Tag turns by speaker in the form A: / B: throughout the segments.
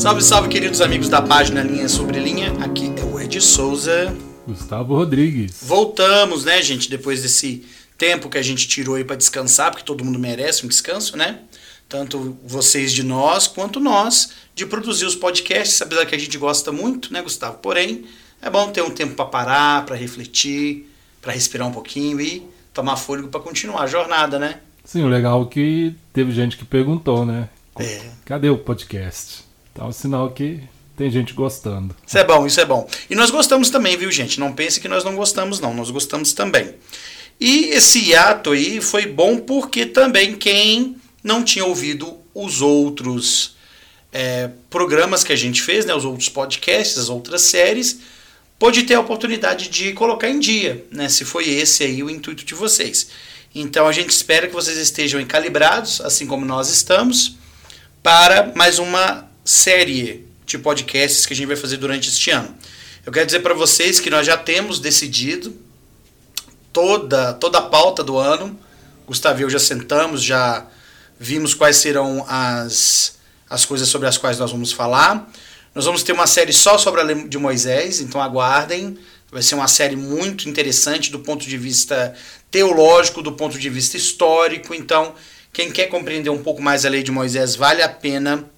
A: Salve, salve, queridos amigos da página Linha Sobre Linha. Aqui é o Ed Souza.
B: Gustavo Rodrigues.
A: Voltamos, né, gente, depois desse tempo que a gente tirou aí para descansar, porque todo mundo merece um descanso, né? Tanto vocês de nós, quanto nós de produzir os podcasts, apesar que a gente gosta muito, né, Gustavo? Porém, é bom ter um tempo para parar, para refletir, para respirar um pouquinho e tomar fôlego para continuar a jornada, né?
B: Sim, o legal é que teve gente que perguntou, né?
A: É.
B: Cadê o podcast? Tá um sinal que tem gente gostando.
A: Isso é bom, isso é bom. E nós gostamos também, viu, gente? Não pense que nós não gostamos, não. Nós gostamos também. E esse hiato aí foi bom porque também quem não tinha ouvido os outros é, programas que a gente fez, né, os outros podcasts, as outras séries, pôde ter a oportunidade de colocar em dia, né, se foi esse aí o intuito de vocês. Então a gente espera que vocês estejam calibrados, assim como nós estamos, para mais uma série de podcasts que a gente vai fazer durante este ano. Eu quero dizer para vocês que nós já temos decidido toda, toda a pauta do ano. Gustavo e eu já sentamos, já vimos quais serão as, as coisas sobre as quais nós vamos falar. Nós vamos ter uma série só sobre a lei de Moisés, então aguardem. Vai ser uma série muito interessante do ponto de vista teológico, do ponto de vista histórico. Então, quem quer compreender um pouco mais a lei de Moisés, vale a pena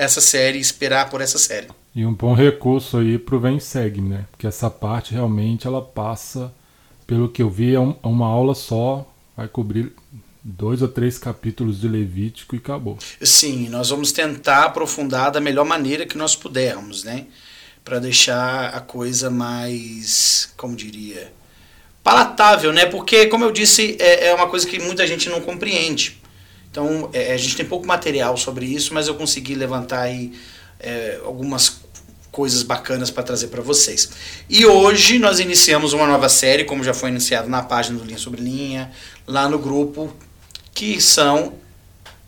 A: essa série, esperar por essa série.
B: E um bom recurso aí para o Vem Segue, né? Porque essa parte realmente ela passa, pelo que eu vi, é um, uma aula só, vai cobrir dois ou três capítulos de Levítico e acabou.
A: Sim, nós vamos tentar aprofundar da melhor maneira que nós pudermos, né? Para deixar a coisa mais, como diria, palatável, né? Porque, como eu disse, é, é uma coisa que muita gente não compreende. Então, é, a gente tem pouco material sobre isso, mas eu consegui levantar aí é, algumas coisas bacanas para trazer para vocês. E hoje nós iniciamos uma nova série, como já foi iniciado na página do Linha Sobre Linha, lá no grupo, que são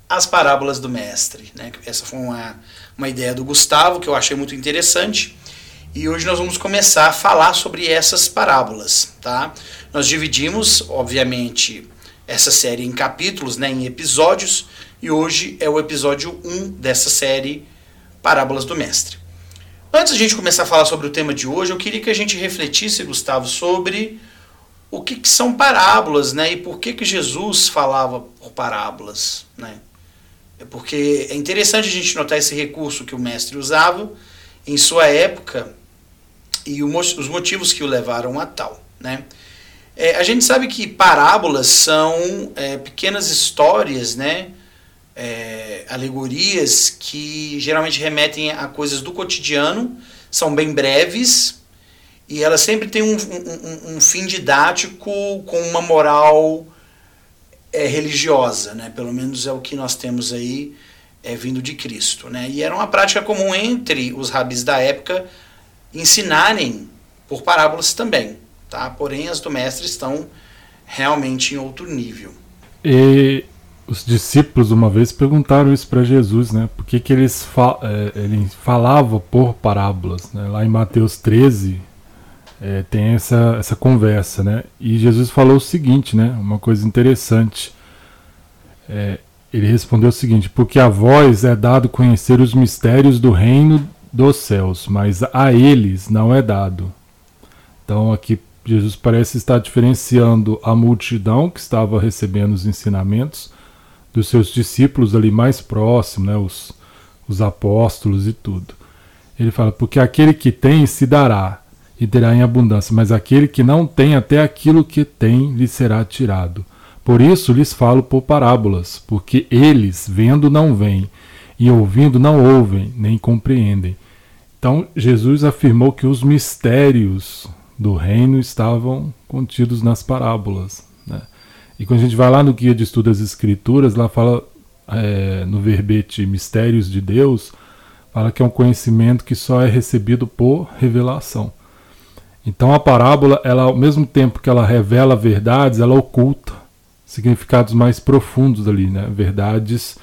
A: as parábolas do mestre. Né? Essa foi uma, uma ideia do Gustavo, que eu achei muito interessante. E hoje nós vamos começar a falar sobre essas parábolas. Tá? Nós dividimos, obviamente, essa série em capítulos, né, em episódios, e hoje é o episódio 1 dessa série Parábolas do Mestre. Antes de a gente começar a falar sobre o tema de hoje, eu queria que a gente refletisse, Gustavo, sobre o que, que são parábolas, né, e por que, que Jesus falava por parábolas, né? É porque é interessante a gente notar esse recurso que o mestre usava em sua época e os motivos que o levaram a tal, né? É, a gente sabe que parábolas são é, pequenas histórias, né? É, alegorias que geralmente remetem a coisas do cotidiano, são bem breves e elas sempre têm um, um, um fim didático com uma moral é, religiosa, né? Pelo menos é o que nós temos aí é, vindo de Cristo, né? E era uma prática comum entre os rabis da época ensinarem por parábolas também tá? Porém, as do mestre estão realmente em outro nível.
B: E os discípulos uma vez perguntaram isso para Jesus, né? Por que, que eles fa é, ele falava por parábolas? Né? Lá em Mateus 13 é, tem essa, essa conversa, né? E Jesus falou o seguinte, né? Uma coisa interessante. É, ele respondeu o seguinte: Porque a vós é dado conhecer os mistérios do reino dos céus, mas a eles não é dado. Então aqui Jesus parece estar diferenciando a multidão que estava recebendo os ensinamentos dos seus discípulos ali mais próximos, né, os, os apóstolos e tudo. Ele fala: Porque aquele que tem se dará e terá em abundância, mas aquele que não tem, até aquilo que tem lhe será tirado. Por isso lhes falo por parábolas, porque eles, vendo, não veem, e ouvindo, não ouvem, nem compreendem. Então, Jesus afirmou que os mistérios do reino estavam contidos nas parábolas. Né? E quando a gente vai lá no Guia de Estudo das Escrituras, lá fala é, no verbete Mistérios de Deus, fala que é um conhecimento que só é recebido por revelação. Então a parábola, ela, ao mesmo tempo que ela revela verdades, ela oculta significados mais profundos ali, né? verdades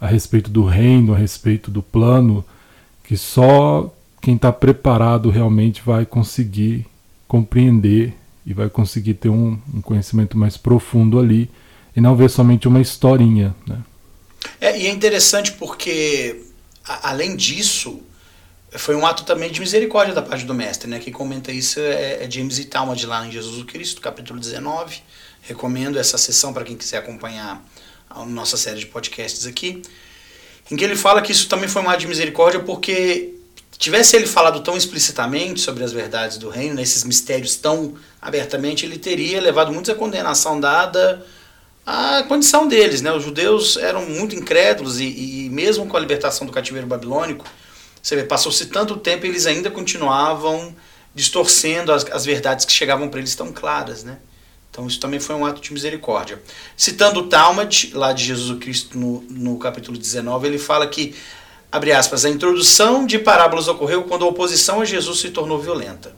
B: a respeito do reino, a respeito do plano, que só quem está preparado realmente vai conseguir compreender e vai conseguir ter um, um conhecimento mais profundo ali e não ver somente uma historinha. Né?
A: É, e é interessante porque a, além disso, foi um ato também de misericórdia da parte do mestre, né? Quem comenta isso é, é James e de lá em Jesus Cristo, capítulo 19. Recomendo essa sessão para quem quiser acompanhar a nossa série de podcasts aqui, em que ele fala que isso também foi um ato de misericórdia porque tivesse ele falado tão explicitamente sobre as verdades do reino, nesses mistérios tão abertamente, ele teria levado muita condenação dada à condição deles. Né? Os judeus eram muito incrédulos e, e mesmo com a libertação do cativeiro babilônico, você vê, passou-se tanto tempo eles ainda continuavam distorcendo as, as verdades que chegavam para eles tão claras, né? Então isso também foi um ato de misericórdia. Citando o Talmud, lá de Jesus Cristo, no, no capítulo 19, ele fala que, abre aspas, a introdução de parábolas ocorreu quando a oposição a Jesus se tornou violenta.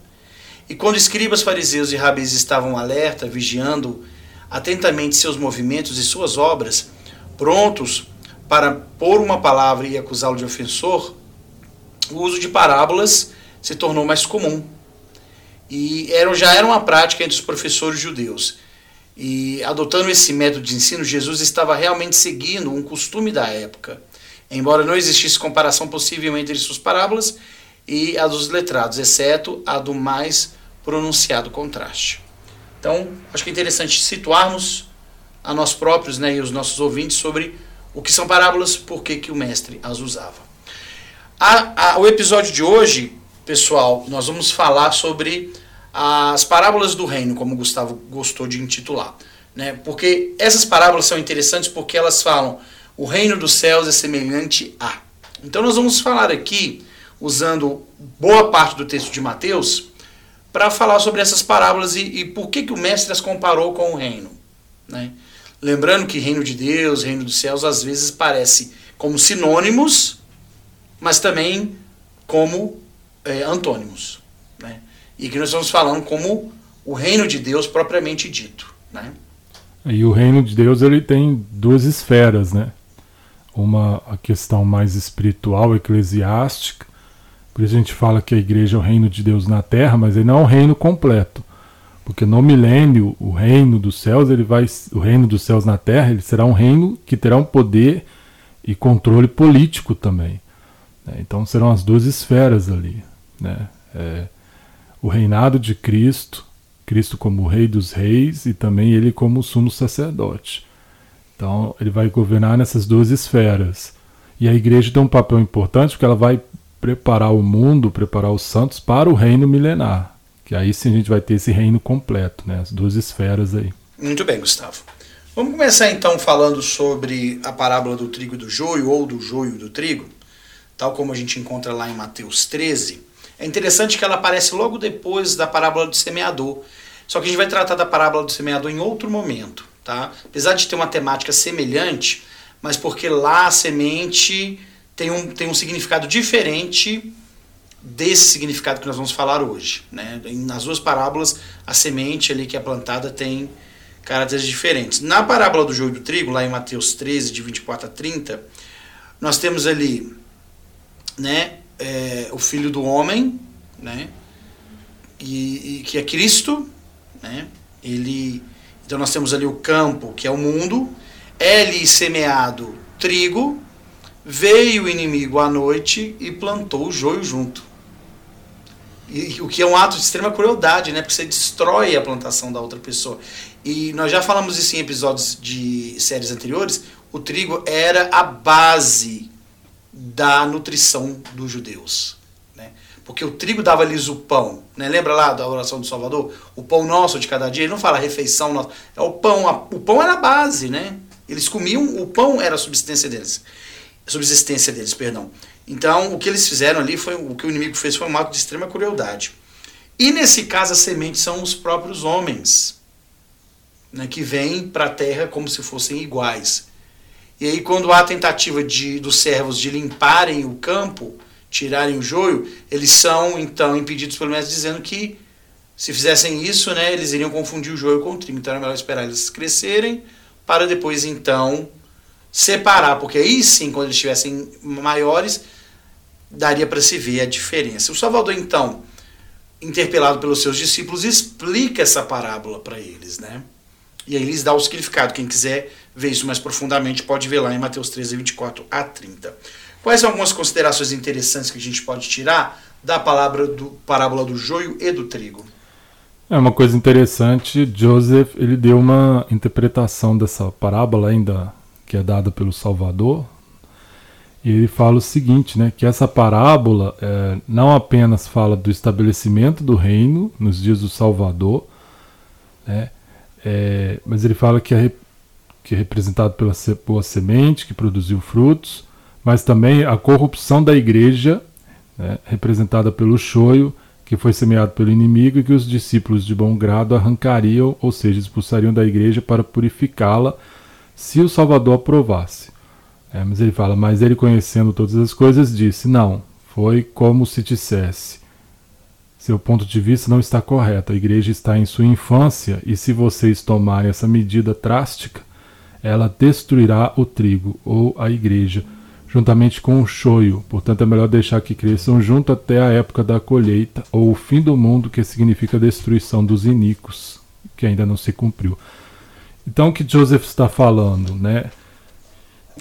A: E quando escribas, fariseus e rabis estavam alerta, vigiando atentamente seus movimentos e suas obras, prontos para pôr uma palavra e acusá-lo de ofensor, o uso de parábolas se tornou mais comum. E era, já era uma prática entre os professores judeus. E adotando esse método de ensino, Jesus estava realmente seguindo um costume da época. Embora não existisse comparação possível entre suas parábolas e a dos letrados, exceto a do mais pronunciado contraste. Então, acho que é interessante situarmos a nós próprios né, e os nossos ouvintes sobre o que são parábolas, por que, que o mestre as usava. A, a, o episódio de hoje, pessoal, nós vamos falar sobre as parábolas do reino, como o Gustavo gostou de intitular. Né? Porque essas parábolas são interessantes porque elas falam o reino dos céus é semelhante a. Então nós vamos falar aqui, usando boa parte do texto de Mateus, para falar sobre essas parábolas e, e, por que, que o mestre as comparou com o reino. Né? Lembrando que reino de Deus, reino dos céus, às vezes parece como sinônimos, mas também como é, antônimos. Né? E que nós estamos falando como o reino de Deus propriamente dito. Né?
B: E o reino de Deus ele tem duas esferas, né? Uma questão mais espiritual, eclesiástica. Por isso a gente fala que a igreja é o reino de Deus na terra, mas ele não é um reino completo. Porque no milênio, o reino dos céus, ele vai, o reino dos céus na terra, ele será um reino que terá um poder e controle político também. Né? Então serão as duas esferas ali. Né? É, o reinado de Cristo, Cristo como Rei dos Reis e também ele como sumo sacerdote. Então ele vai governar nessas duas esferas. E a igreja tem um papel importante porque ela vai preparar o mundo, preparar os santos para o reino milenar. Que aí sim a gente vai ter esse reino completo, né? as duas esferas aí.
A: Muito bem, Gustavo. Vamos começar então falando sobre a parábola do trigo e do joio, ou do joio e do trigo tal como a gente encontra lá em Mateus 13, é interessante que ela aparece logo depois da parábola do semeador. Só que a gente vai tratar da parábola do semeador em outro momento, tá? Apesar de ter uma temática semelhante, mas porque lá a semente tem um, tem um significado diferente desse significado que nós vamos falar hoje. Né? Nas duas parábolas, a semente ali que é plantada tem caracteres diferentes. Na parábola do joio do trigo, lá em Mateus 13, de 24 a 30, nós temos ali né, é, o Filho do Homem, né, e, e, que é Cristo, né, ele, então nós temos ali o campo, que é o mundo, é-lhe semeado trigo, veio o inimigo à noite e plantou o joio junto. E, o que é um ato de extrema crueldade, né? Porque você destrói a plantação da outra pessoa. E nós já falamos isso em episódios de séries anteriores. O trigo era a base da nutrição dos judeus. Né? Porque o trigo dava-lhes o pão. Né? Lembra lá da oração do Salvador? O pão nosso de cada dia. Ele não fala refeição nossa. É o pão. O pão era a base. Né? Eles comiam, o pão era a subsistência deles. Subsistência deles, perdão. Então, o que eles fizeram ali foi o que o inimigo fez foi um ato de extrema crueldade. E nesse caso, as sementes são os próprios homens, né, que vêm para a terra como se fossem iguais. E aí, quando há a tentativa de, dos servos de limparem o campo, tirarem o joio, eles são então impedidos pelo mestre dizendo que se fizessem isso, né, eles iriam confundir o joio com o trigo. Então era melhor esperar eles crescerem para depois então separar, porque aí sim, quando eles estivessem maiores, daria para se ver a diferença. O Salvador então, interpelado pelos seus discípulos, explica essa parábola para eles, né? E aí lhes dá o significado. Quem quiser ver isso mais profundamente pode ver lá em Mateus 13, 24 a 30. Quais são algumas considerações interessantes que a gente pode tirar da palavra do parábola do joio e do trigo?
B: É uma coisa interessante, Joseph, ele deu uma interpretação dessa parábola ainda que é dada pelo Salvador, e ele fala o seguinte, né, que essa parábola é, não apenas fala do estabelecimento do reino nos dias do Salvador, né, é, mas ele fala que é, que é representado pela boa semente, que produziu frutos, mas também a corrupção da igreja, né, representada pelo choio, que foi semeado pelo inimigo e que os discípulos de bom grado arrancariam, ou seja, expulsariam da igreja para purificá-la, se o Salvador aprovasse. É, mas ele fala, mas ele conhecendo todas as coisas disse, não, foi como se dissesse. Seu ponto de vista não está correto. A igreja está em sua infância e se vocês tomarem essa medida drástica, ela destruirá o trigo ou a igreja, juntamente com o choio. Portanto, é melhor deixar que cresçam junto até a época da colheita ou o fim do mundo, que significa a destruição dos iníquos, que ainda não se cumpriu. Então, o que Joseph está falando, né?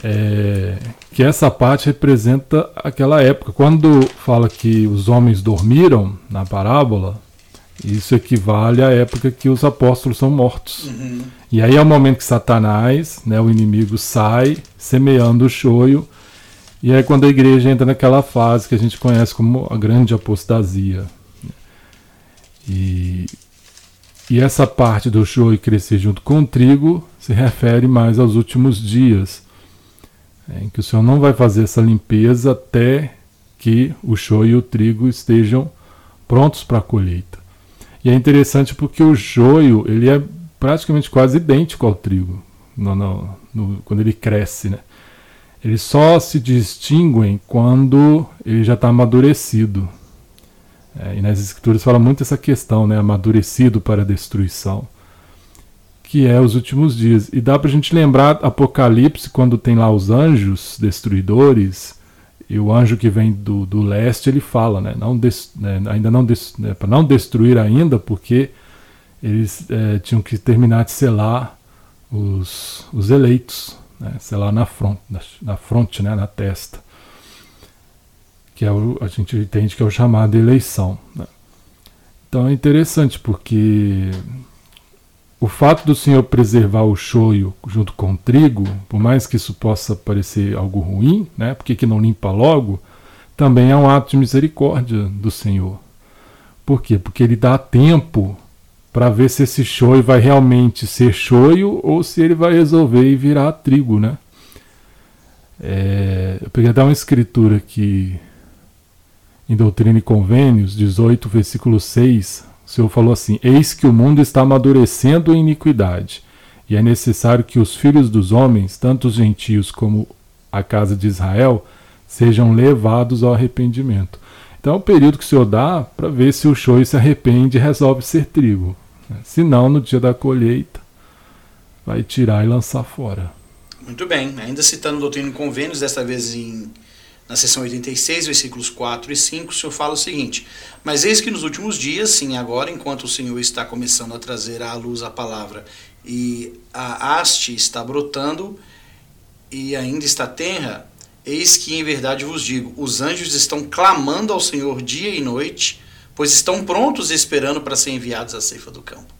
B: É, que essa parte representa aquela época. Quando fala que os homens dormiram na parábola, isso equivale à época que os apóstolos são mortos. Uhum. E aí é o momento que Satanás, né, o inimigo, sai semeando o choio. E é quando a igreja entra naquela fase que a gente conhece como a grande apostasia. E, e essa parte do choio crescer junto com o trigo se refere mais aos últimos dias é, em que o Senhor não vai fazer essa limpeza até que o shoyu e o trigo estejam prontos para a colheita. E é interessante porque o joio ele é praticamente quase idêntico ao trigo no, no, no, quando ele cresce, né? Eles só se distinguem quando ele já está amadurecido. É, e nas escrituras fala muito essa questão, né? Amadurecido para a destruição que é os últimos dias. E dá para a gente lembrar Apocalipse, quando tem lá os anjos destruidores, e o anjo que vem do, do leste, ele fala, né, não des, né, ainda não, né, para não destruir ainda, porque eles é, tinham que terminar de selar os, os eleitos, né, selar na fronte, na, na fronte, né, na testa, que é o, a gente entende que é o chamado eleição. Né. Então é interessante porque o fato do Senhor preservar o choio junto com o trigo, por mais que isso possa parecer algo ruim, né? Porque que não limpa logo, também é um ato de misericórdia do Senhor. Por quê? Porque ele dá tempo para ver se esse choio vai realmente ser choio ou se ele vai resolver e virar trigo, né? É, eu peguei até uma escritura aqui em Doutrina e Convênios, 18, versículo 6, o Senhor falou assim: Eis que o mundo está amadurecendo em iniquidade, e é necessário que os filhos dos homens, tanto os gentios como a casa de Israel, sejam levados ao arrependimento. Então é o período que o Senhor dá para ver se o show se arrepende e resolve ser trigo. Se não, no dia da colheita, vai tirar e lançar fora.
A: Muito bem. Ainda citando o Doutrina e Convênios, desta vez em na seção 86, versículos 4 e 5, o Senhor fala o seguinte: Mas eis que nos últimos dias, sim, agora, enquanto o Senhor está começando a trazer à luz a palavra e a haste está brotando e ainda está tenra, eis que em verdade vos digo: os anjos estão clamando ao Senhor dia e noite, pois estão prontos esperando para ser enviados à ceifa do campo.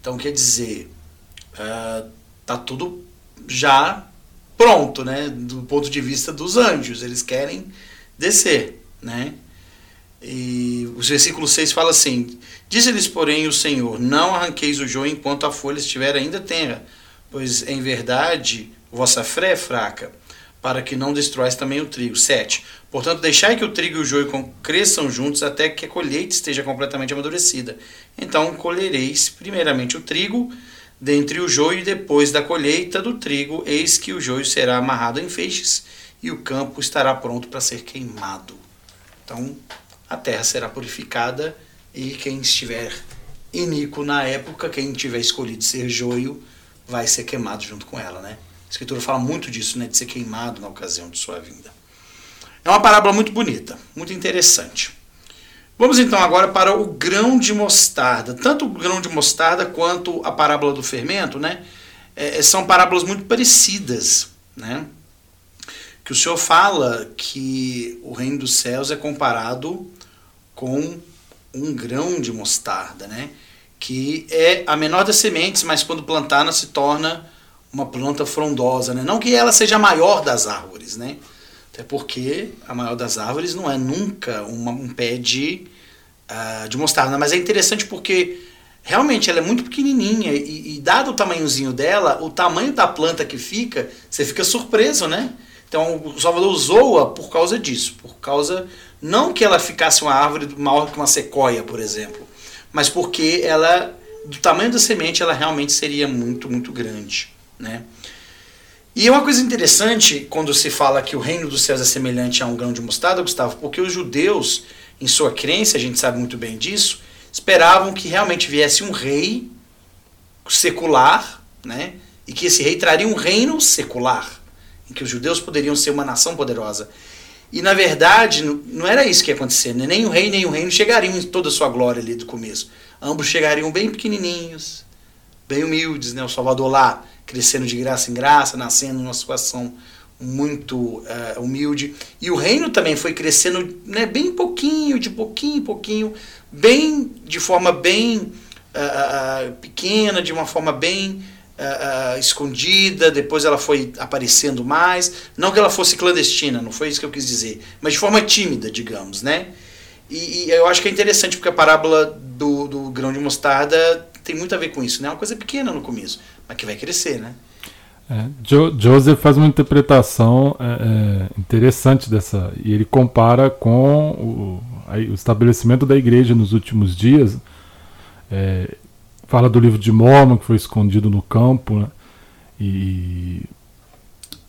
A: Então, quer dizer, está uh, tudo já pronto, né? Do ponto de vista dos anjos, eles querem descer, né? E os versículos 6 fala assim: Diz-lhes, porém, o Senhor: Não arranqueis o joio enquanto a folha estiver ainda tenra, pois em verdade vossa fé é fraca, para que não destruais também o trigo. 7. Portanto, deixai que o trigo e o joio cresçam juntos até que a colheita esteja completamente amadurecida. Então colhereis primeiramente o trigo, dentre o joio e depois da colheita do trigo, eis que o joio será amarrado em feixes e o campo estará pronto para ser queimado. Então, a terra será purificada e quem estiver iníquo na época, quem tiver escolhido ser joio, vai ser queimado junto com ela, né? A escritura fala muito disso, né, de ser queimado na ocasião de sua vinda. É uma parábola muito bonita, muito interessante. Vamos então agora para o grão de mostarda. Tanto o grão de mostarda quanto a parábola do fermento, né? É, são parábolas muito parecidas, né? que o Senhor fala que o reino dos céus é comparado com um grão de mostarda, né? Que é a menor das sementes, mas quando plantada se torna uma planta frondosa, né? Não que ela seja a maior das árvores, né? Até porque a maior das árvores não é nunca uma, um pé de, uh, de mostarda, mas é interessante porque realmente ela é muito pequenininha e, e, dado o tamanhozinho dela, o tamanho da planta que fica, você fica surpreso, né? Então o Salvador usou-a por causa disso, por causa não que ela ficasse uma árvore maior que uma sequoia, por exemplo, mas porque ela do tamanho da semente ela realmente seria muito muito grande, né? E é uma coisa interessante quando se fala que o reino dos céus é semelhante a um grão de mostarda, Gustavo, porque os judeus, em sua crença, a gente sabe muito bem disso, esperavam que realmente viesse um rei secular, né? E que esse rei traria um reino secular, em que os judeus poderiam ser uma nação poderosa. E na verdade, não era isso que ia acontecer, né? nem o rei nem o reino chegariam em toda a sua glória ali do começo. Ambos chegariam bem pequenininhos, bem humildes, né? O Salvador lá crescendo de graça em graça, nascendo numa situação muito uh, humilde. E o reino também foi crescendo né, bem pouquinho, de pouquinho em pouquinho, bem de forma bem uh, pequena, de uma forma bem uh, escondida. Depois ela foi aparecendo mais. Não que ela fosse clandestina, não foi isso que eu quis dizer, mas de forma tímida, digamos, né? E, e eu acho que é interessante porque a parábola do, do grão de mostarda tem muito a ver com isso, né? É uma coisa pequena no começo, mas que vai crescer, né?
B: É, jo Joseph faz uma interpretação é, é, interessante dessa e ele compara com o, o, estabelecimento da igreja nos últimos dias. É, fala do livro de Mormon que foi escondido no campo né, e,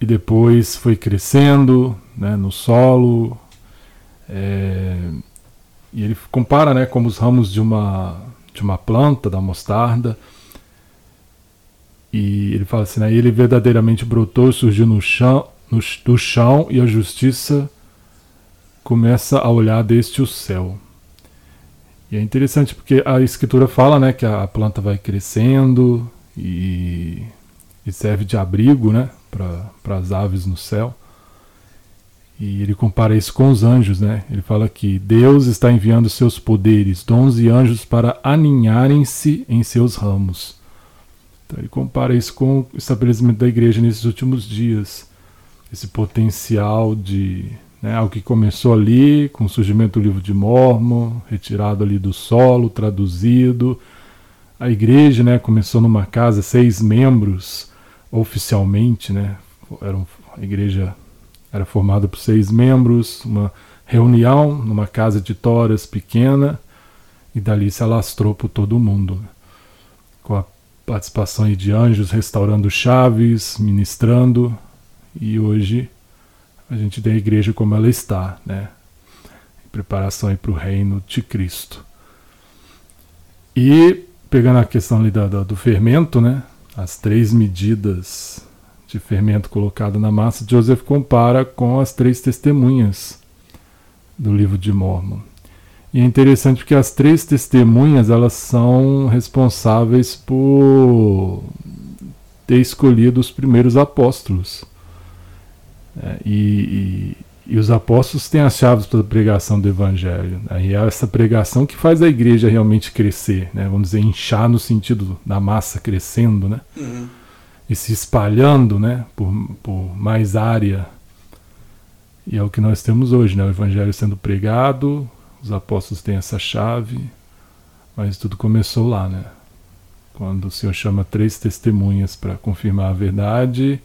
B: e depois foi crescendo né, no solo. É, e ele compara né, como os ramos de uma de uma planta, da mostarda. E ele fala assim: né, ele verdadeiramente brotou, surgiu no chão, no, do chão e a justiça começa a olhar deste o céu. E é interessante porque a escritura fala né, que a planta vai crescendo e, e serve de abrigo né, para as aves no céu. E ele compara isso com os anjos, né? Ele fala que Deus está enviando seus poderes, dons e anjos para aninharem-se em seus ramos. Então ele compara isso com o estabelecimento da igreja nesses últimos dias. Esse potencial de né, algo que começou ali com o surgimento do livro de Mormon, retirado ali do solo, traduzido. A igreja né, começou numa casa, seis membros oficialmente, né? Era a igreja era formado por seis membros, uma reunião numa casa de toras pequena, e dali se alastrou por todo o mundo. Com a participação de anjos restaurando chaves, ministrando, e hoje a gente tem a igreja como ela está, né? em preparação para o reino de Cristo. E pegando a questão ali do, do fermento, né? as três medidas de fermento colocado na massa, Joseph compara com as três testemunhas do livro de Mormon. E é interessante porque as três testemunhas elas são responsáveis por ter escolhido os primeiros apóstolos. É, e, e, e, os apóstolos têm as chaves para a pregação do evangelho. Né? E é essa pregação que faz a igreja realmente crescer, né? vamos dizer, inchar no sentido da massa crescendo. Né? Uhum e se espalhando né, por, por mais área. E é o que nós temos hoje, né? o Evangelho sendo pregado, os apóstolos têm essa chave, mas tudo começou lá, né? Quando o Senhor chama três testemunhas para confirmar a verdade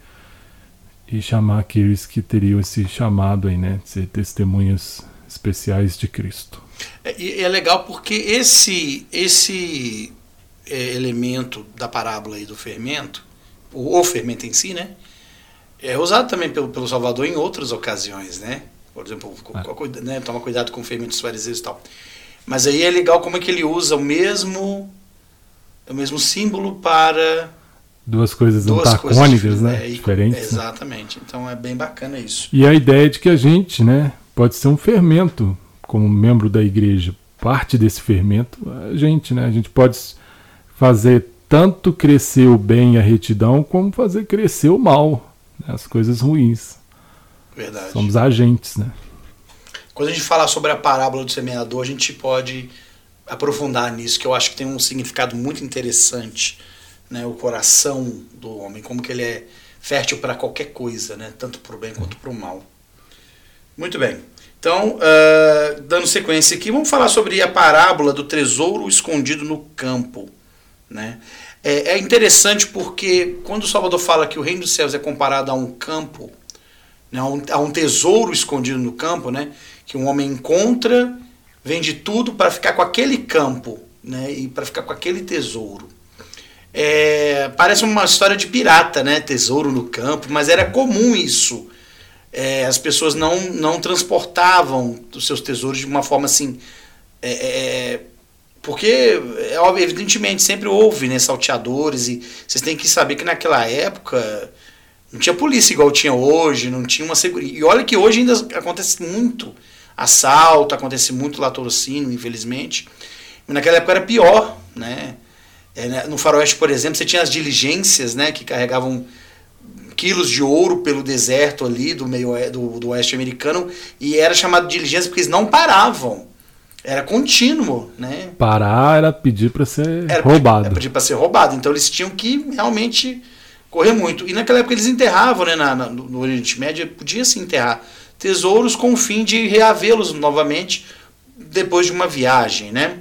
B: e chamar aqueles que teriam esse chamado aí, né? De ser testemunhas especiais de Cristo.
A: É, é legal porque esse, esse é, elemento da parábola aí do fermento, o, o fermento em si, né? É usado também pelo, pelo Salvador em outras ocasiões, né? Por exemplo, ah. né, toma cuidado com fermentos fariseus e tal. Mas aí é legal como é que ele usa o mesmo o mesmo símbolo para
B: duas coisas duas antagônicas, coisas, né?
A: É, Diferentes. Né? Exatamente. Né? Então é bem bacana isso.
B: E a ideia de que a gente, né, pode ser um fermento como membro da igreja. Parte desse fermento, a gente, né? A gente pode fazer tanto crescer o bem e a retidão, como fazer crescer o mal, né, as coisas ruins.
A: Verdade.
B: Somos agentes, né?
A: Quando a gente falar sobre a parábola do semeador, a gente pode aprofundar nisso, que eu acho que tem um significado muito interessante, né? O coração do homem, como que ele é fértil para qualquer coisa, né? Tanto para o bem quanto para o mal. Muito bem. Então, uh, dando sequência aqui, vamos falar sobre a parábola do tesouro escondido no campo. Né? É, é, interessante porque quando o Salvador fala que o reino dos céus é comparado a um campo, né, a, um, tesouro escondido no campo, né, que um homem encontra, vende tudo para ficar com aquele campo né, e para ficar com aquele tesouro. É, parece uma história de pirata, né? Tesouro no campo, mas era comum isso é, as pessoas não, não transportavam os seus tesouros de uma forma assim. É, é porque, é evidentemente, sempre houve né, salteadores, e vocês têm que saber que naquela época não tinha polícia igual tinha hoje, não tinha uma segurança. E olha que hoje ainda acontece muito assalto, acontece muito latrocínio, infelizmente. E naquela época era pior, né? É, né, no faroeste, por exemplo, você tinha as diligências, né, que carregavam quilos de ouro pelo deserto ali do meio do, do oeste americano e era chamado de diligência porque eles não paravam. Era contínuo, né?
B: Parar era pedir para ser era roubado. Era
A: pedir para ser roubado. Então eles tinham que realmente correr muito. E naquela época eles enterravam, né? Na, na, no Oriente Médio podia se enterrar tesouros com o fim de reavê-los novamente depois de uma viagem, né?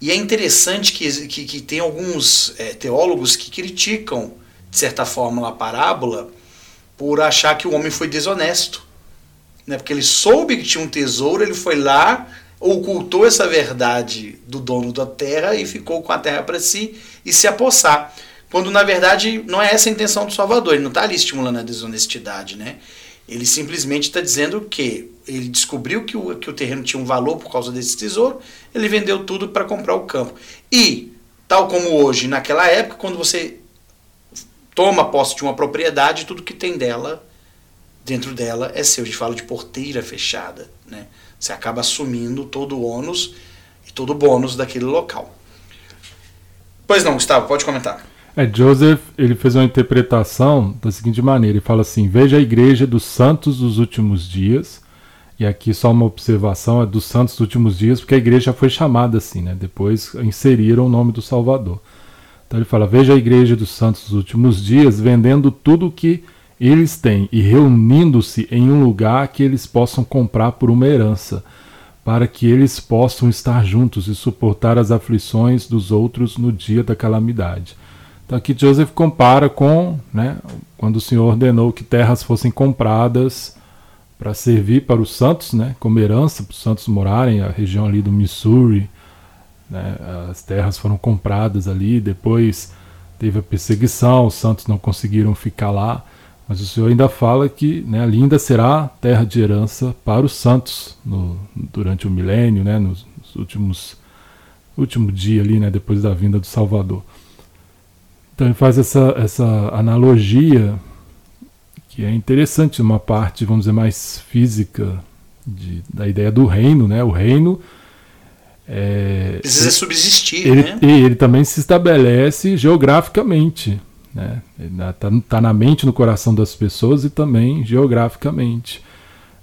A: E é interessante que, que, que tem alguns é, teólogos que criticam de certa forma, uma parábola por achar que o homem foi desonesto. Né? Porque ele soube que tinha um tesouro, ele foi lá, ocultou essa verdade do dono da terra e ficou com a terra para si e se apossar. Quando na verdade não é essa a intenção do Salvador, ele não está ali estimulando a desonestidade. Né? Ele simplesmente está dizendo que ele descobriu que o, que o terreno tinha um valor por causa desse tesouro, ele vendeu tudo para comprar o campo. E, tal como hoje, naquela época, quando você toma posse de uma propriedade, tudo que tem dela, dentro dela, é seu. A gente fala de porteira fechada. Né? Você acaba assumindo todo o ônus e todo o bônus daquele local. Pois não, Gustavo, pode comentar.
B: É, Joseph ele fez uma interpretação da seguinte maneira: ele fala assim, veja a igreja dos santos dos últimos dias. E aqui só uma observação é dos santos dos últimos dias, porque a igreja foi chamada assim, né? Depois inseriram o nome do Salvador. Então ele fala: Veja a igreja dos santos dos últimos dias vendendo tudo o que eles têm e reunindo-se em um lugar que eles possam comprar por uma herança, para que eles possam estar juntos e suportar as aflições dos outros no dia da calamidade. Então aqui Joseph compara com né, quando o Senhor ordenou que terras fossem compradas para servir para os santos, né, como herança, para os santos morarem, a região ali do Missouri, né? As terras foram compradas ali, depois teve a perseguição, os santos não conseguiram ficar lá. Mas o Senhor ainda fala que né, ali ainda será terra de herança para os santos no, durante o milênio, né, nos, nos últimos último dia ali, né, depois da vinda do Salvador. Então ele faz essa, essa analogia que é interessante, uma parte, vamos dizer, mais física de, da ideia do reino, né? O reino
A: é, Precisa subsistir,
B: ele,
A: né?
B: E ele também se estabelece geograficamente. Né? Está tá na mente, no coração das pessoas e também geograficamente.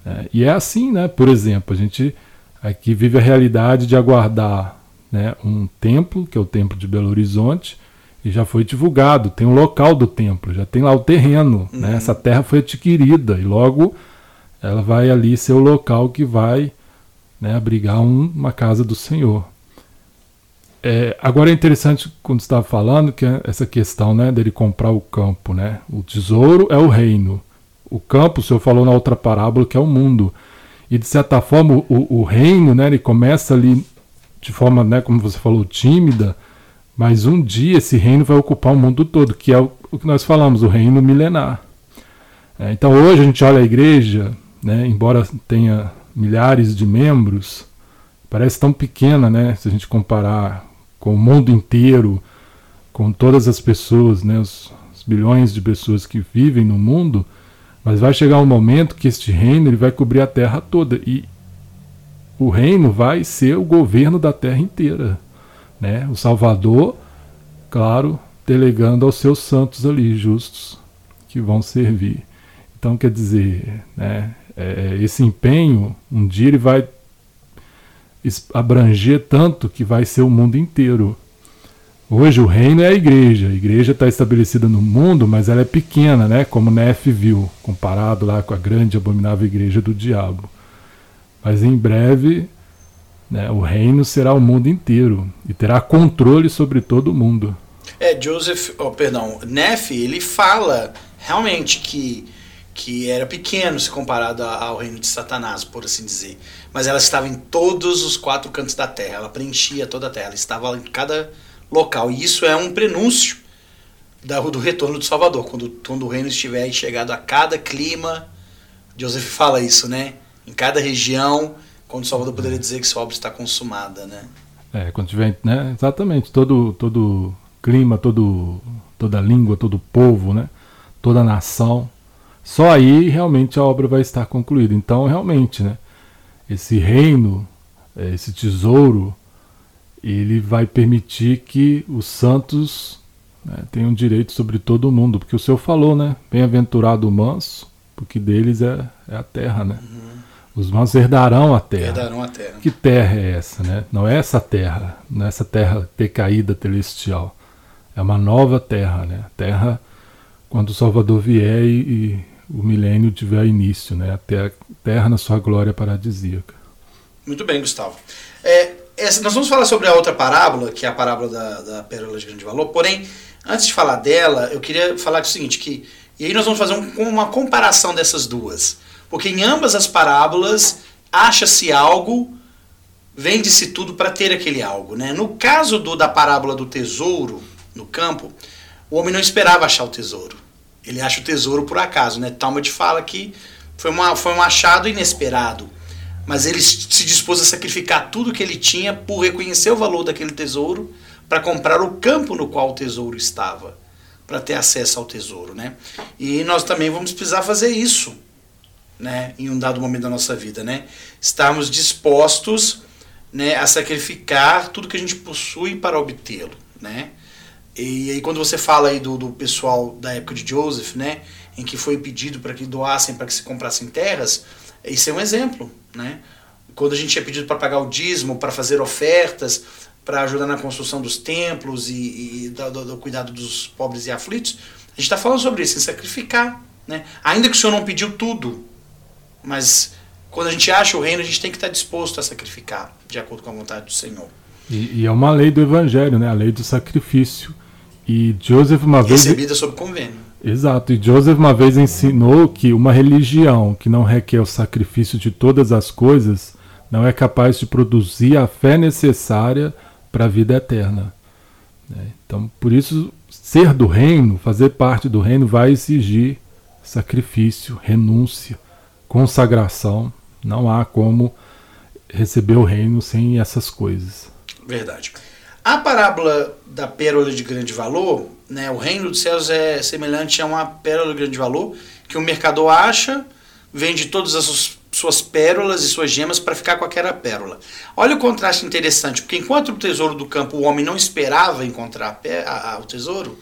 B: É, e é assim, né? Por exemplo, a gente aqui vive a realidade de aguardar né, um templo, que é o templo de Belo Horizonte, e já foi divulgado, tem um local do templo, já tem lá o terreno, né? uhum. né? essa terra foi adquirida, e logo ela vai ali ser o local que vai né, abrigar um, uma casa do Senhor. É, agora é interessante quando estava falando que essa questão né, dele comprar o campo. Né? O tesouro é o reino. O campo, o Senhor falou na outra parábola, que é o mundo. E de certa forma, o, o reino né, ele começa ali de forma, né, como você falou, tímida, mas um dia esse reino vai ocupar o mundo todo, que é o, o que nós falamos, o reino milenar. É, então hoje a gente olha a igreja, né, embora tenha milhares de membros, parece tão pequena, né? Se a gente comparar com o mundo inteiro, com todas as pessoas, né? Os, os bilhões de pessoas que vivem no mundo, mas vai chegar um momento que este reino ele vai cobrir a terra toda e o reino vai ser o governo da terra inteira, né? O Salvador, claro, delegando aos seus santos ali justos que vão servir. Então, quer dizer, né, é, esse empenho, um dia ele vai abranger tanto que vai ser o mundo inteiro. Hoje o reino é a igreja. A igreja está estabelecida no mundo, mas ela é pequena, né? Como Nef viu, comparado lá com a grande e abominável igreja do diabo. Mas em breve, né, o reino será o mundo inteiro e terá controle sobre todo o mundo.
A: É, Joseph, oh, perdão, Nef, ele fala realmente que que era pequeno se comparado ao reino de Satanás, por assim dizer. Mas ela estava em todos os quatro cantos da terra, ela preenchia toda a terra, ela estava em cada local. E isso é um prenúncio do retorno do Salvador, quando, quando o reino estiver chegado a cada clima. Joseph fala isso, né? Em cada região, quando o Salvador poderia dizer que sua obra está consumada, né?
B: É, quando tiver, né? Exatamente, todo, todo clima, todo, toda língua, todo povo, né? Toda nação só aí realmente a obra vai estar concluída. Então, realmente, né, esse reino, é, esse tesouro, ele vai permitir que os santos né, tenham direito sobre todo o mundo. Porque o Senhor falou, né? Bem-aventurado o manso, porque deles é, é a terra, né? Uhum. Os mansos herdarão a terra.
A: Herdarão a terra.
B: Que terra é essa, né? Não é essa terra, não é essa terra decaída celestial. É uma nova terra, né? Terra quando o Salvador vier e, e o milênio tiver início, né? até a terra na sua glória paradisíaca.
A: Muito bem, Gustavo. É, essa, nós vamos falar sobre a outra parábola, que é a parábola da, da pérola de grande valor, porém, antes de falar dela, eu queria falar o seguinte, que, e aí nós vamos fazer um, uma comparação dessas duas, porque em ambas as parábolas acha-se algo, vende-se tudo para ter aquele algo. Né? No caso do, da parábola do tesouro no campo, o homem não esperava achar o tesouro. Ele acha o tesouro por acaso, né? Talmud fala que foi, uma, foi um achado inesperado. Mas ele se dispôs a sacrificar tudo que ele tinha por reconhecer o valor daquele tesouro para comprar o campo no qual o tesouro estava, para ter acesso ao tesouro, né? E nós também vamos precisar fazer isso, né? Em um dado momento da nossa vida, né? Estarmos dispostos, né, a sacrificar tudo que a gente possui para obtê-lo, né? E aí quando você fala aí do, do pessoal da época de Joseph, né, em que foi pedido para que doassem, para que se comprassem terras, isso é um exemplo, né? Quando a gente é pedido para pagar o dízimo, para fazer ofertas, para ajudar na construção dos templos e, e do, do, cuidado dos pobres e aflitos, a gente está falando sobre isso, em sacrificar, né? Ainda que o Senhor não pediu tudo, mas quando a gente acha o reino, a gente tem que estar disposto a sacrificar, de acordo com a vontade do Senhor.
B: E, e é uma lei do Evangelho, né? A lei do sacrifício. E Joseph uma vez.
A: Recebida sob convênio.
B: Exato. E Joseph uma vez ensinou que uma religião que não requer o sacrifício de todas as coisas não é capaz de produzir a fé necessária para a vida eterna. Né? Então, por isso, ser do reino, fazer parte do reino, vai exigir sacrifício, renúncia, consagração. Não há como receber o reino sem essas coisas.
A: Verdade. A parábola da pérola de grande valor, né, o reino dos céus é semelhante a uma pérola de grande valor que o mercador acha, vende todas as suas pérolas e suas gemas para ficar com aquela pérola. Olha o contraste interessante, porque enquanto o tesouro do campo o homem não esperava encontrar a, a, o tesouro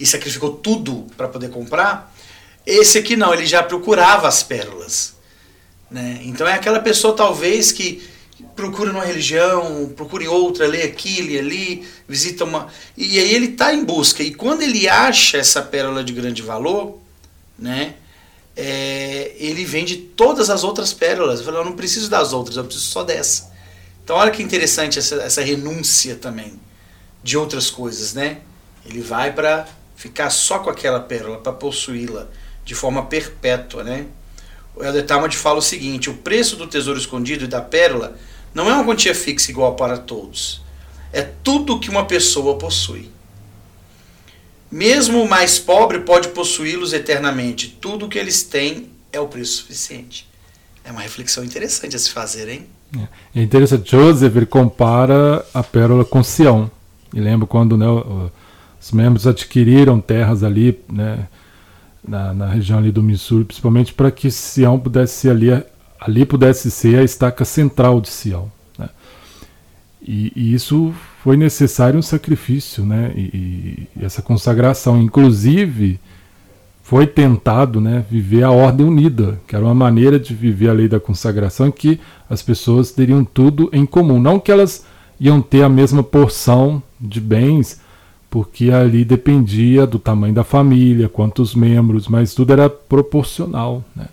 A: e sacrificou tudo para poder comprar, esse aqui não, ele já procurava as pérolas. Né? Então é aquela pessoa talvez que procura numa religião, procura em outra, lê aqui, lê ali, visita uma. E aí ele está em busca. E quando ele acha essa pérola de grande valor, né? É, ele vende todas as outras pérolas. Ele fala, eu não preciso das outras, eu preciso só dessa. Então olha que interessante essa, essa renúncia também de outras coisas, né? Ele vai para ficar só com aquela pérola, para possuí-la de forma perpétua, né? O Elder Talmud fala o seguinte: o preço do tesouro escondido e da pérola não é uma quantia fixa igual para todos. É tudo que uma pessoa possui. Mesmo o mais pobre pode possuí-los eternamente. Tudo que eles têm é o preço suficiente. É uma reflexão interessante a se fazer, hein?
B: É, é interessante. Joseph ele compara a pérola com Sião. E lembra quando né, os membros adquiriram terras ali, né, na, na região ali do Missouri, principalmente para que Sião pudesse ser ali, ali pudesse ser a estaca central de Sião. Né? E, e, isso foi necessário um sacrifício, né? E, e, essa consagração, inclusive, foi tentado né, viver a ordem unida, que era uma maneira de viver a lei da consagração que as pessoas teriam tudo em comum. Não que elas iam ter a mesma porção de bens, porque ali dependia do tamanho da família, quantos membros, mas tudo era proporcional. Né?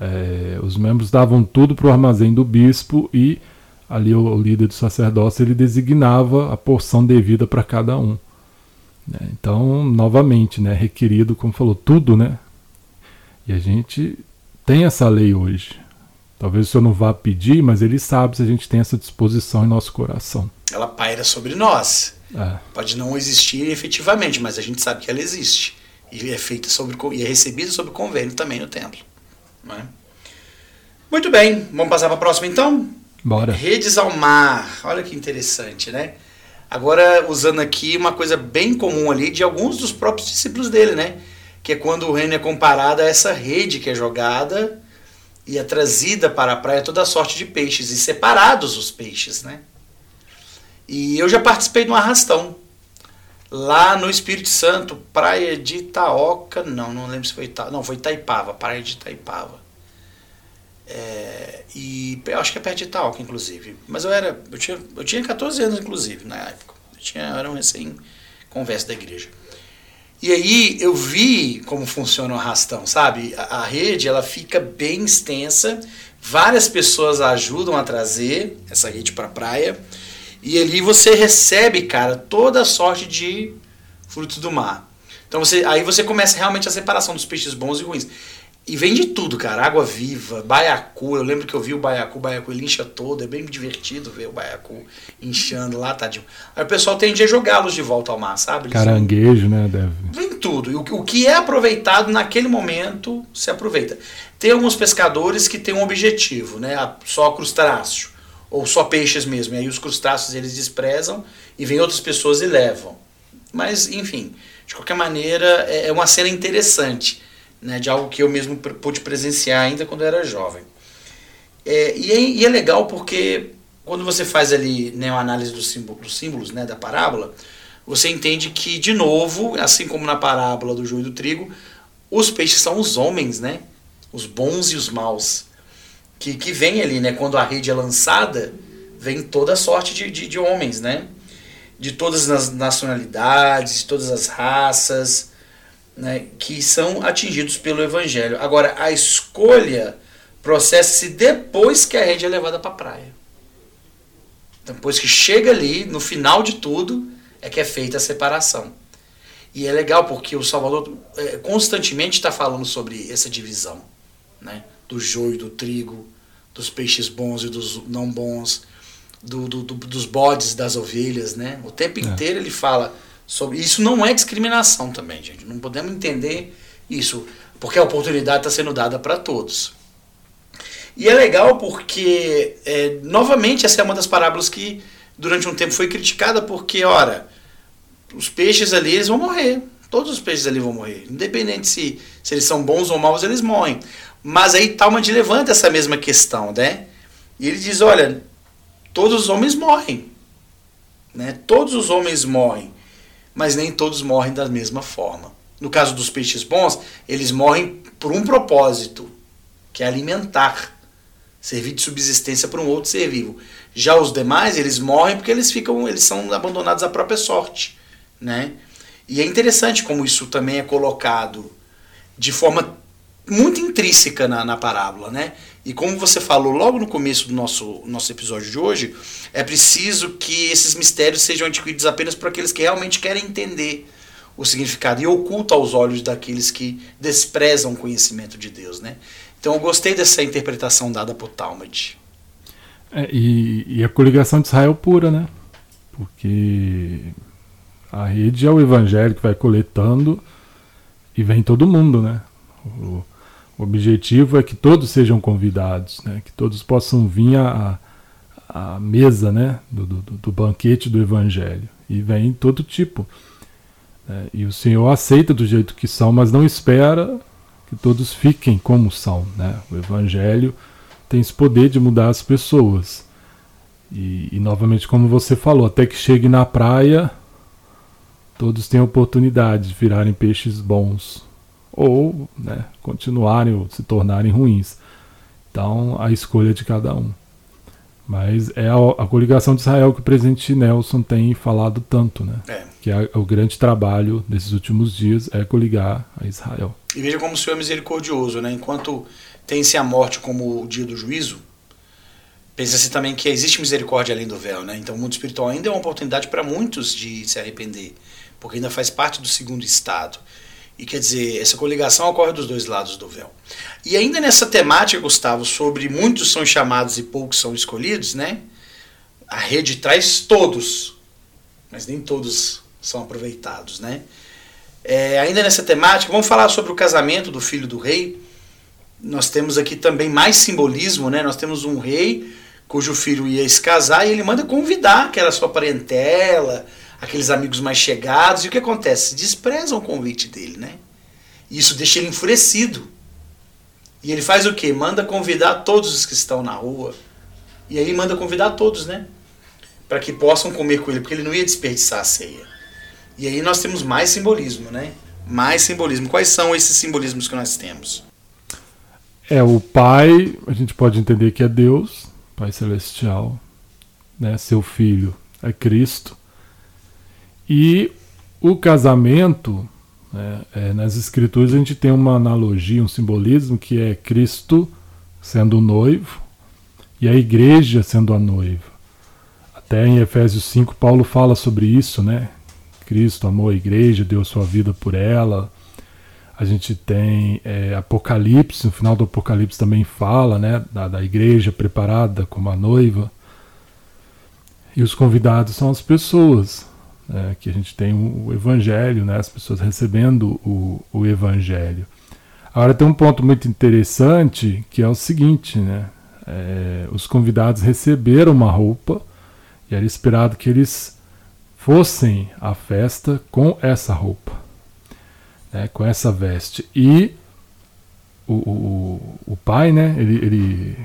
B: É, os membros davam tudo para o armazém do bispo e ali o, o, líder do sacerdócio ele designava a porção devida para cada um. Né? Então, novamente, né, requerido, como falou, tudo, né? E a gente tem essa lei hoje. Talvez o senhor não vá pedir, mas ele sabe se a gente tem essa disposição em nosso coração.
A: Ela paira sobre nós. É. Pode não existir efetivamente, mas a gente sabe que ela existe. E é feita sobre e é recebida sob convênio também no templo. É? Muito bem, vamos passar para a próxima então?
B: Bora.
A: Redes ao mar. Olha que interessante, né? Agora, usando aqui uma coisa bem comum ali de alguns dos próprios discípulos dele, né? Que é quando o reino é comparado a essa rede que é jogada e é trazida para a praia toda sorte de peixes e separados os peixes, né? E eu já participei de um arrastão lá no Espírito Santo, praia de Itaoca, não, não lembro se foi Ita, não, foi Itaipava, praia de Itaipava. É, e eu acho que é perto de Itaoca, inclusive. Mas eu era. Eu tinha, eu tinha 14 anos, inclusive, na época. Eu, tinha, eu era um recém-converso da igreja. E aí eu vi como funciona o arrastão, sabe? A, a, rede ela fica bem extensa, várias pessoas ajudam a trazer essa rede para a praia. E ali você recebe, cara, toda sorte de frutos do mar. Então você, aí você começa realmente a separação dos peixes bons e ruins. E vem de tudo, cara. Água viva, baiacu. Eu lembro que eu vi o baiacu, o baiacu ele incha todo. É bem divertido ver o baiacu inchando lá, tadinho. Aí o pessoal tende a jogá-los de volta ao mar, sabe? Eles
B: Caranguejo, né? Deve.
A: Vem tudo. E o, o que é aproveitado naquele momento se aproveita. Tem alguns pescadores que têm um objetivo, né? Só crustáceo. Ou só peixes mesmo. E aí os crustáceos eles desprezam e vem outras pessoas e levam. Mas, enfim, de qualquer maneira, é, é uma cena interessante né, de algo que eu mesmo pude presenciar ainda quando eu era jovem. É, e, é, e, é, legal porque quando você faz ali né, uma análise dos símbolos, dos símbolos né, da parábola, você entende que, de novo, assim como na parábola do joio e do trigo, os peixes são os homens, né? Os bons e os maus. Que, que vem ali, né? Quando a rede é lançada, vem toda sorte de, de, de homens, né? De todas as nacionalidades, de todas as raças, né, que são atingidos pelo Evangelho. Agora, a escolha processa-se depois que a rede é levada para a praia. Depois que chega ali, no final de tudo, é que é feita a separação. E é legal porque o Salvador é, constantemente está falando sobre essa divisão, né? Do joio, do trigo, dos peixes bons e dos não bons, do, do, do dos bodes, das ovelhas. Né? O tempo é. inteiro ele fala sobre isso não é discriminação também, gente. Não podemos entender isso, porque a oportunidade está sendo dada para todos. E é legal porque, é, novamente, essa é uma das parábolas que durante um tempo foi criticada, porque, ora, os peixes ali eles vão morrer. Todos os peixes ali vão morrer. Independente se, se eles são bons ou maus, eles morrem. Mas aí Talmud levanta essa mesma questão, né? E ele diz: olha, todos os homens morrem. Né? Todos os homens morrem mas nem todos morrem da mesma forma. No caso dos peixes bons, eles morrem por um propósito, que é alimentar, servir de subsistência para um outro ser vivo. Já os demais, eles morrem porque eles ficam, eles são abandonados à própria sorte, né? E é interessante como isso também é colocado de forma muito intrínseca na, na parábola, né? E como você falou logo no começo do nosso, nosso episódio de hoje, é preciso que esses mistérios sejam adquiridos apenas por aqueles que realmente querem entender o significado e oculta aos olhos daqueles que desprezam o conhecimento de Deus, né? Então eu gostei dessa interpretação dada por Talmud.
B: É, e, e, a coligação de Israel pura, né? Porque a rede é o evangelho que vai coletando e vem todo mundo, né? O, o objetivo é que todos sejam convidados, né? que todos possam vir à, à mesa né? Do, do, do, banquete do Evangelho. E vem todo tipo. Né? E o Senhor aceita do jeito que são, mas não espera que todos fiquem como são. Né? O Evangelho tem esse poder de mudar as pessoas. E, e novamente, como você falou, até que chegue na praia, todos têm a oportunidade de virarem peixes bons ou né, continuarem ou se tornarem ruins. Então, a escolha de cada um. Mas é a, a, coligação de Israel que o presidente Nelson tem falado tanto, né? É. Que é, o grande trabalho desses últimos dias é coligar a Israel.
A: E veja como o Senhor é misericordioso, né? Enquanto tem-se a morte como o dia do juízo, pensa-se também que existe misericórdia além do véu, né? Então o mundo espiritual ainda é uma oportunidade para muitos de se arrepender, porque ainda faz parte do segundo estado. E quer dizer, essa coligação ocorre dos dois lados do véu. E ainda nessa temática, Gustavo, sobre muitos são chamados e poucos são escolhidos, né? A rede traz todos, mas nem todos são aproveitados, né? É, ainda nessa temática, vamos falar sobre o casamento do filho do rei. Nós temos aqui também mais simbolismo, né? Nós temos um rei cujo filho ia se casar e ele manda convidar aquela sua parentela, aqueles amigos mais chegados, e o que acontece? Desprezam o convite dele, né? Isso deixa ele enfurecido. E ele faz o quê? Manda convidar todos os que estão na rua. E aí manda convidar todos, né? Para que possam comer com ele, porque ele não ia desperdiçar a ceia. E aí nós temos mais simbolismo, né? Mais simbolismo. Quais são esses simbolismos que nós temos?
B: É, o Pai, a gente pode entender que é Deus, Pai Celestial, né? Seu Filho é Cristo. E o casamento, né, é, nas escrituras a gente tem uma analogia, um simbolismo que é Cristo sendo o noivo e a igreja sendo a noiva. Até em Efésios 5 Paulo fala sobre isso, né? Cristo amou a igreja, deu sua vida por ela. A gente tem é, Apocalipse, no final do Apocalipse também fala né, da, da igreja preparada como a noiva. E os convidados são as pessoas, né, que a gente tem o, Evangelho, né, as pessoas recebendo o, o Evangelho. Agora tem um ponto muito interessante que é o seguinte, né, é, os convidados receberam uma roupa e era esperado que eles fossem à festa com essa roupa, né, com essa veste. E o, o, o pai, né, ele, ele,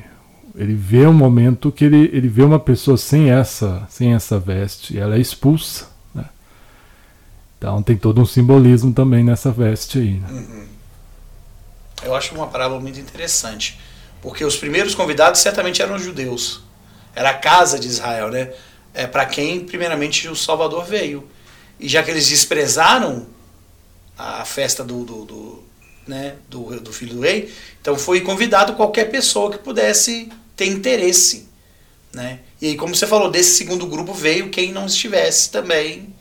B: ele vê um momento que ele, ele vê uma pessoa sem essa, sem essa veste e ela é expulsa. Então tem todo um simbolismo também nessa veste aí. Né? Uhum.
A: Eu acho uma parábola muito interessante, porque os primeiros convidados certamente eram judeus. Era a casa de Israel, né? É para quem primeiramente o Salvador veio. E já que eles desprezaram a festa do, do, do né, do, do filho do rei, então foi convidado qualquer pessoa que pudesse ter interesse, né? E aí, como você falou, desse segundo grupo veio quem não estivesse também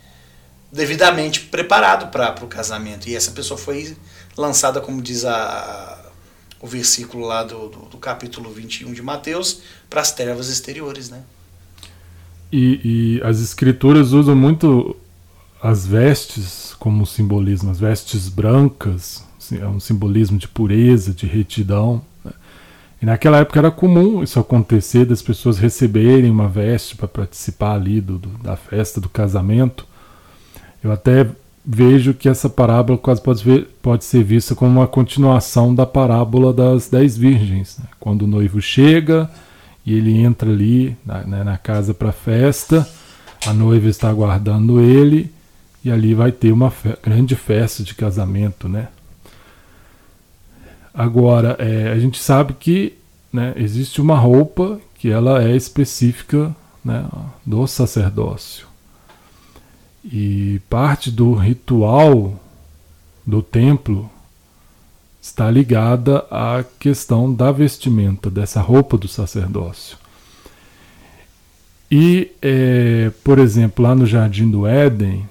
A: devidamente preparado para o casamento. E essa pessoa foi lançada, como diz a, o versículo lá do, do, do capítulo 21 de Mateus, para as trevas exteriores. Né?
B: E, e, as escrituras usam muito as vestes como simbolismo, as vestes brancas, é um simbolismo de pureza, de retidão. Né? E naquela época era comum isso acontecer, das pessoas receberem uma veste para participar ali do, do, da festa do casamento. Eu até vejo que essa parábola quase pode, ver, pode ser vista como uma continuação da parábola das dez virgens. Né? Quando o noivo chega e ele entra ali na, né, na casa para a festa, a noiva está aguardando ele e ali vai ter uma fe grande festa de casamento. Né? Agora, é, a gente sabe que né, existe uma roupa que ela é específica né, do sacerdócio. E parte do ritual do templo está ligada à questão da vestimenta, dessa roupa do sacerdócio. E, é, por exemplo, lá no Jardim do Éden,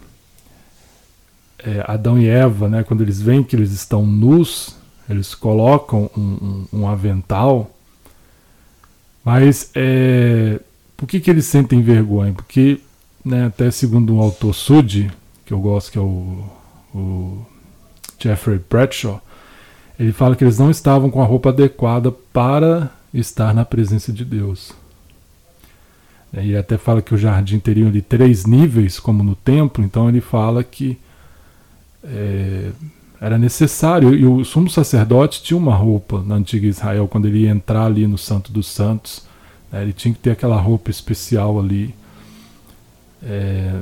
B: é, Adão e Eva, né, quando eles veem que eles estão nus, eles colocam um, um, um avental, mas é, por que, que eles sentem vergonha? Porque né, até segundo um autor Sud, que eu gosto, que é o, o Jeffrey Bradshaw, ele fala que eles não estavam com a roupa adequada para estar na presença de Deus. E até fala que o jardim teria ali três níveis, como no templo, então ele fala que é, era necessário, e o sumo sacerdote tinha uma roupa na antiga Israel, quando ele ia entrar ali no Santo dos Santos, né, ele tinha que ter aquela roupa especial ali, é,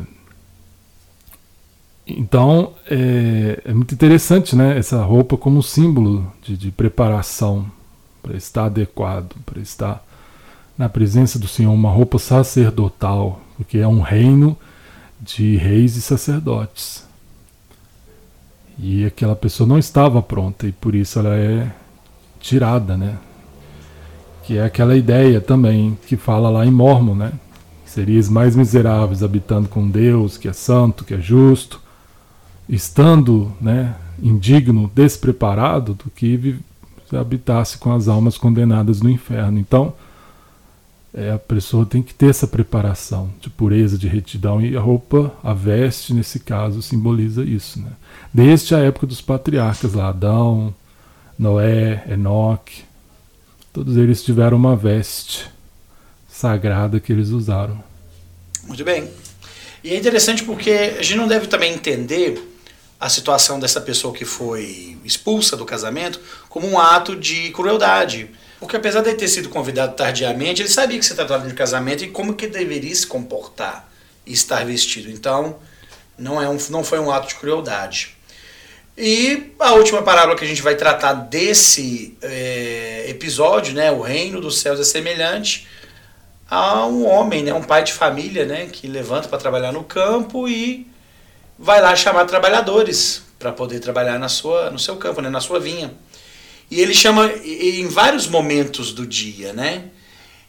B: Então é, é, muito interessante né, essa roupa como símbolo de, de preparação para estar adequado, para estar na presença do Senhor, uma roupa sacerdotal, porque é um reino de reis e sacerdotes. E aquela pessoa não estava pronta e por isso ela é tirada, né? Que é aquela ideia também que fala lá em Mormon, né? Seríeis mais miseráveis habitando com Deus, que é santo, que é justo, estando, né, indigno, despreparado, do que habitasse com as almas condenadas no inferno. Então, é, a pessoa tem que ter essa preparação de pureza, de retidão, e a roupa, a veste, nesse caso, simboliza isso. Né? Desde a época dos patriarcas lá, Adão, Noé, Enoque, todos eles tiveram uma veste sagrada que eles usaram.
A: Muito bem. E é interessante porque a gente não deve também entender a situação dessa pessoa que foi expulsa do casamento como um ato de crueldade porque apesar de ter sido convidado tardiamente, ele sabia que se tratava de casamento e como que deveria se comportar e estar vestido. Então, não, é um, não foi um ato de crueldade. E a última parábola que a gente vai tratar desse é, episódio, né, o reino dos céus é semelhante a um homem, né, um pai de família, né, que levanta para trabalhar no campo e vai lá chamar trabalhadores para poder trabalhar na sua, no seu campo, né, na sua vinha. E ele chama em vários momentos do dia, né?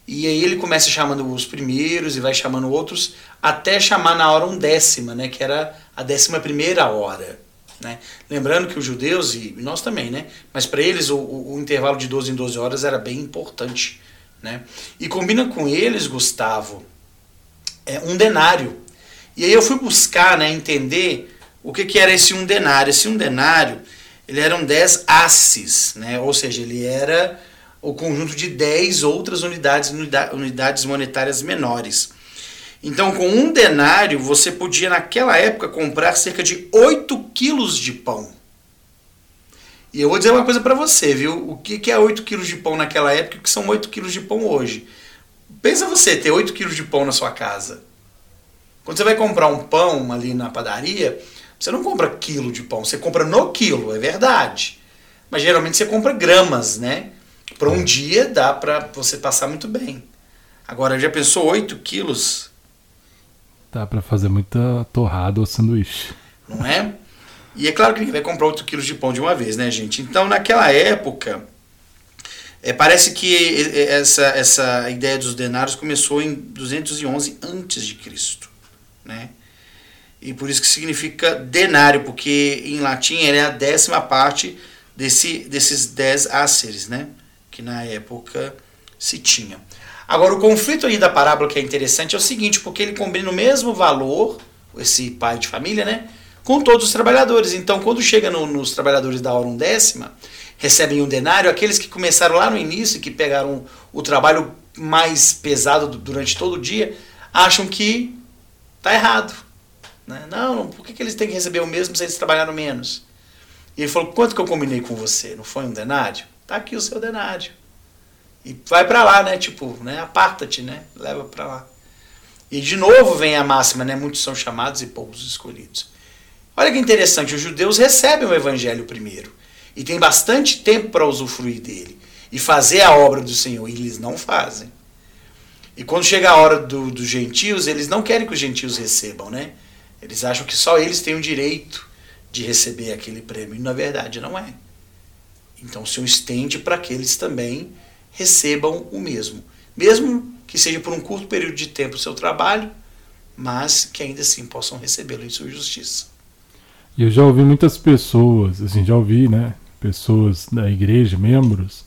A: E aí ele começa chamando os primeiros e vai chamando outros, até chamar na hora undécima, né? Que era a décima primeira hora. Né? Lembrando que os judeus, e nós também, né? Mas para eles o, o, o, intervalo de 12 em 12 horas era bem importante. Né? E combina com eles, Gustavo, é um denário. E aí eu fui buscar né, entender o que, que era esse um denário. Esse um denário ele eram 10 asses, né? ou seja, ele era o conjunto de 10 outras unidades, unidades monetárias menores. Então, com um denário, você podia, naquela época, comprar cerca de 8 quilos de pão. E eu vou dizer uma coisa para você, viu? O que é 8 quilos de pão naquela época e o que são 8 quilos de pão hoje? Pensa você ter 8 quilos de pão na sua casa. Quando você vai comprar um pão ali na padaria, você não compra quilo de pão, você compra no quilo, é verdade. Mas geralmente você compra gramas, né? Para um é. dia dá para você passar muito bem. Agora, já pensou 8 quilos?
B: Dá para fazer muita torrada ou sanduíche.
A: Não é? E é claro que ninguém vai comprar 8 quilos de pão de uma vez, né, gente? Então, naquela época, é, parece que essa, essa ideia dos denários começou em 211 antes de Cristo, né? e por isso que significa denário, porque em latim ele é a décima parte desse, desses dez áceres, né? que na época se tinha. Agora, o conflito aí da parábola que é interessante é o seguinte, porque ele combina o mesmo valor, esse pai de família, né? Com todos os trabalhadores. Então, quando chega no, nos trabalhadores da hora undécima, recebem um denário, aqueles que começaram lá no início, que pegaram o trabalho mais pesado durante todo o dia, acham que está errado né? Não, por que, que eles têm que receber o mesmo se eles trabalharam menos? E ele falou: quanto que eu combinei com você? Não foi um denário? Tá aqui o seu denário. E vai para lá, né? Tipo, né? Aparta-te, né? Leva para lá. E de novo vem a máxima, né? Muitos são chamados e poucos escolhidos. Olha que interessante, os judeus recebem o evangelho primeiro e tem bastante tempo para usufruir dele e fazer a obra do Senhor, e eles não fazem. E quando chega a hora do, dos gentios, eles não querem que os gentios recebam, né? Eles acham que só eles têm o direito de receber aquele prêmio, e na verdade não é. Então o Senhor estende para que eles também recebam o mesmo. Mesmo que seja por um curto período de tempo o seu trabalho, mas que ainda assim possam recebê-lo em sua justiça.
B: E eu já ouvi muitas pessoas, assim, já ouvi, né, pessoas da igreja, membros,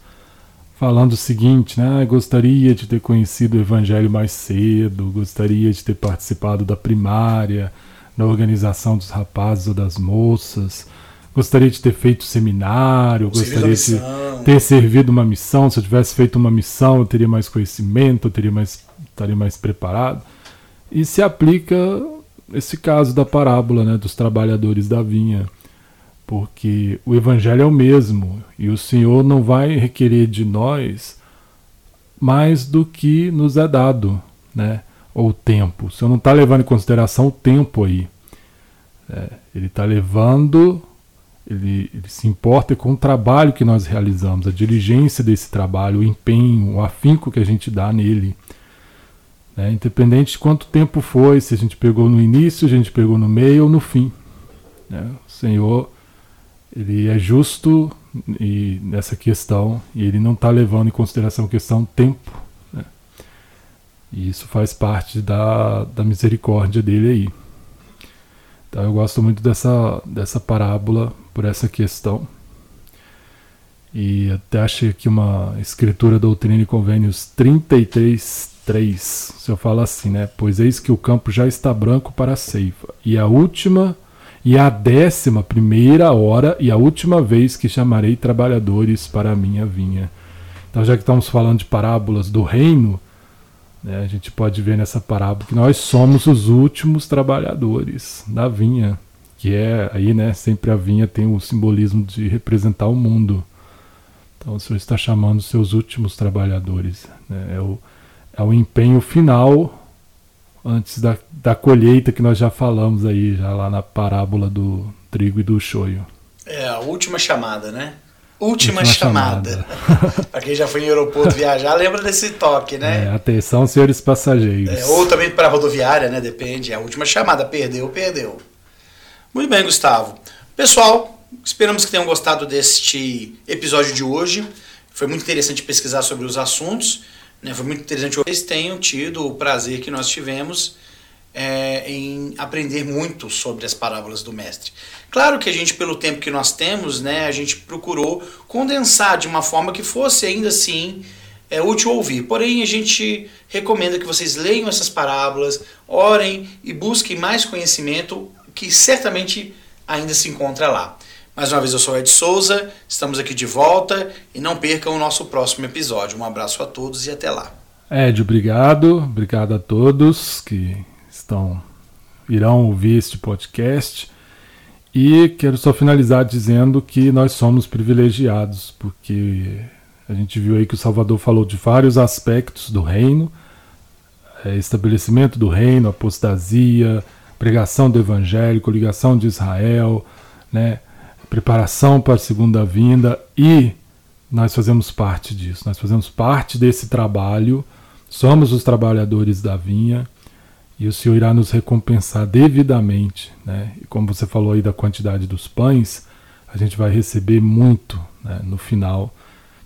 B: falando o seguinte, né, ah, gostaria de ter conhecido o evangelho mais cedo, gostaria de ter participado da primária, na organização dos rapazes ou das moças. Gostaria de ter feito seminário, gostaria de ter servido uma missão. Se eu tivesse feito uma missão, eu teria mais conhecimento, eu teria mais, estaria mais preparado. E se aplica esse caso da parábola né, dos trabalhadores da vinha, porque o evangelho é o mesmo e o Senhor não vai requerer de nós mais do que nos é dado, né? ou tempo. O senhor não está levando em consideração o tempo aí. É, Ele está levando, ele, ele, se importa com o trabalho que nós realizamos, a diligência desse trabalho, o empenho, o afinco que a gente dá nele. Né? Independente de quanto tempo foi, se a gente pegou no início, a gente pegou no meio ou no fim. Né? O Senhor, ele é justo e nessa questão e ele não está levando em consideração a questão tempo. Né? E isso faz parte da, da misericórdia dele aí. Então eu gosto muito dessa, dessa parábola por essa questão. E até achei aqui uma escritura Doutrina e Convênios 33, 3. O senhor fala assim, né? Pois eis que o campo já está branco para a ceifa. E a última e a décima primeira hora e a última vez que chamarei trabalhadores para a minha vinha. Então, já que estamos falando de parábolas do reino, né, a gente pode ver nessa parábola que nós somos os últimos trabalhadores da vinha, que é aí, né, sempre a vinha tem o simbolismo de representar o mundo. Então, o Senhor está chamando os seus últimos trabalhadores. Né, é, o, é o empenho final antes da, da colheita que nós já falamos aí, já lá na parábola do trigo e do choio.
A: É, a última chamada, né? Última, última chamada. chamada. para quem já foi em aeroporto viajar, lembra desse toque, né?
B: É, atenção, senhores passageiros.
A: É, ou também para rodoviária, né? Depende. É a última chamada. Perdeu, perdeu. Muito bem, Gustavo. Pessoal, esperamos que tenham gostado deste episódio de hoje. Foi muito interessante pesquisar sobre os assuntos. Né? Foi muito interessante. Vocês tenham tido o prazer que nós tivemos é, em aprender muito sobre as parábolas do mestre. Claro que a gente, pelo tempo que nós temos, né, a gente procurou condensar de uma forma que fosse ainda assim é, útil ouvir. Porém, a gente recomenda que vocês leiam essas parábolas, orem e busquem mais conhecimento que certamente ainda se encontra lá. Mais uma vez, eu sou Ed Souza, estamos aqui de volta e não percam o nosso próximo episódio. Um abraço a todos e até lá.
B: Ed, obrigado. Obrigado a todos que estão irão ouvir este podcast. E quero só finalizar dizendo que nós somos privilegiados, porque a gente viu aí que o Salvador falou de vários aspectos do reino, é, estabelecimento do reino, apostasia, pregação do evangelho, coligação de Israel, né? Preparação para a segunda vinda e nós fazemos parte disso, nós fazemos parte desse trabalho, somos os trabalhadores da vinha e o Senhor irá nos recompensar devidamente. Né? E como você falou aí da quantidade dos pães, a gente vai receber muito né, no final,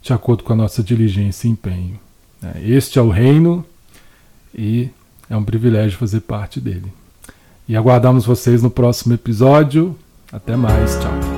B: de acordo com a nossa diligência e empenho. Né? Este é o reino e é um privilégio fazer parte dele. E aguardamos vocês no próximo episódio. Até mais, tchau.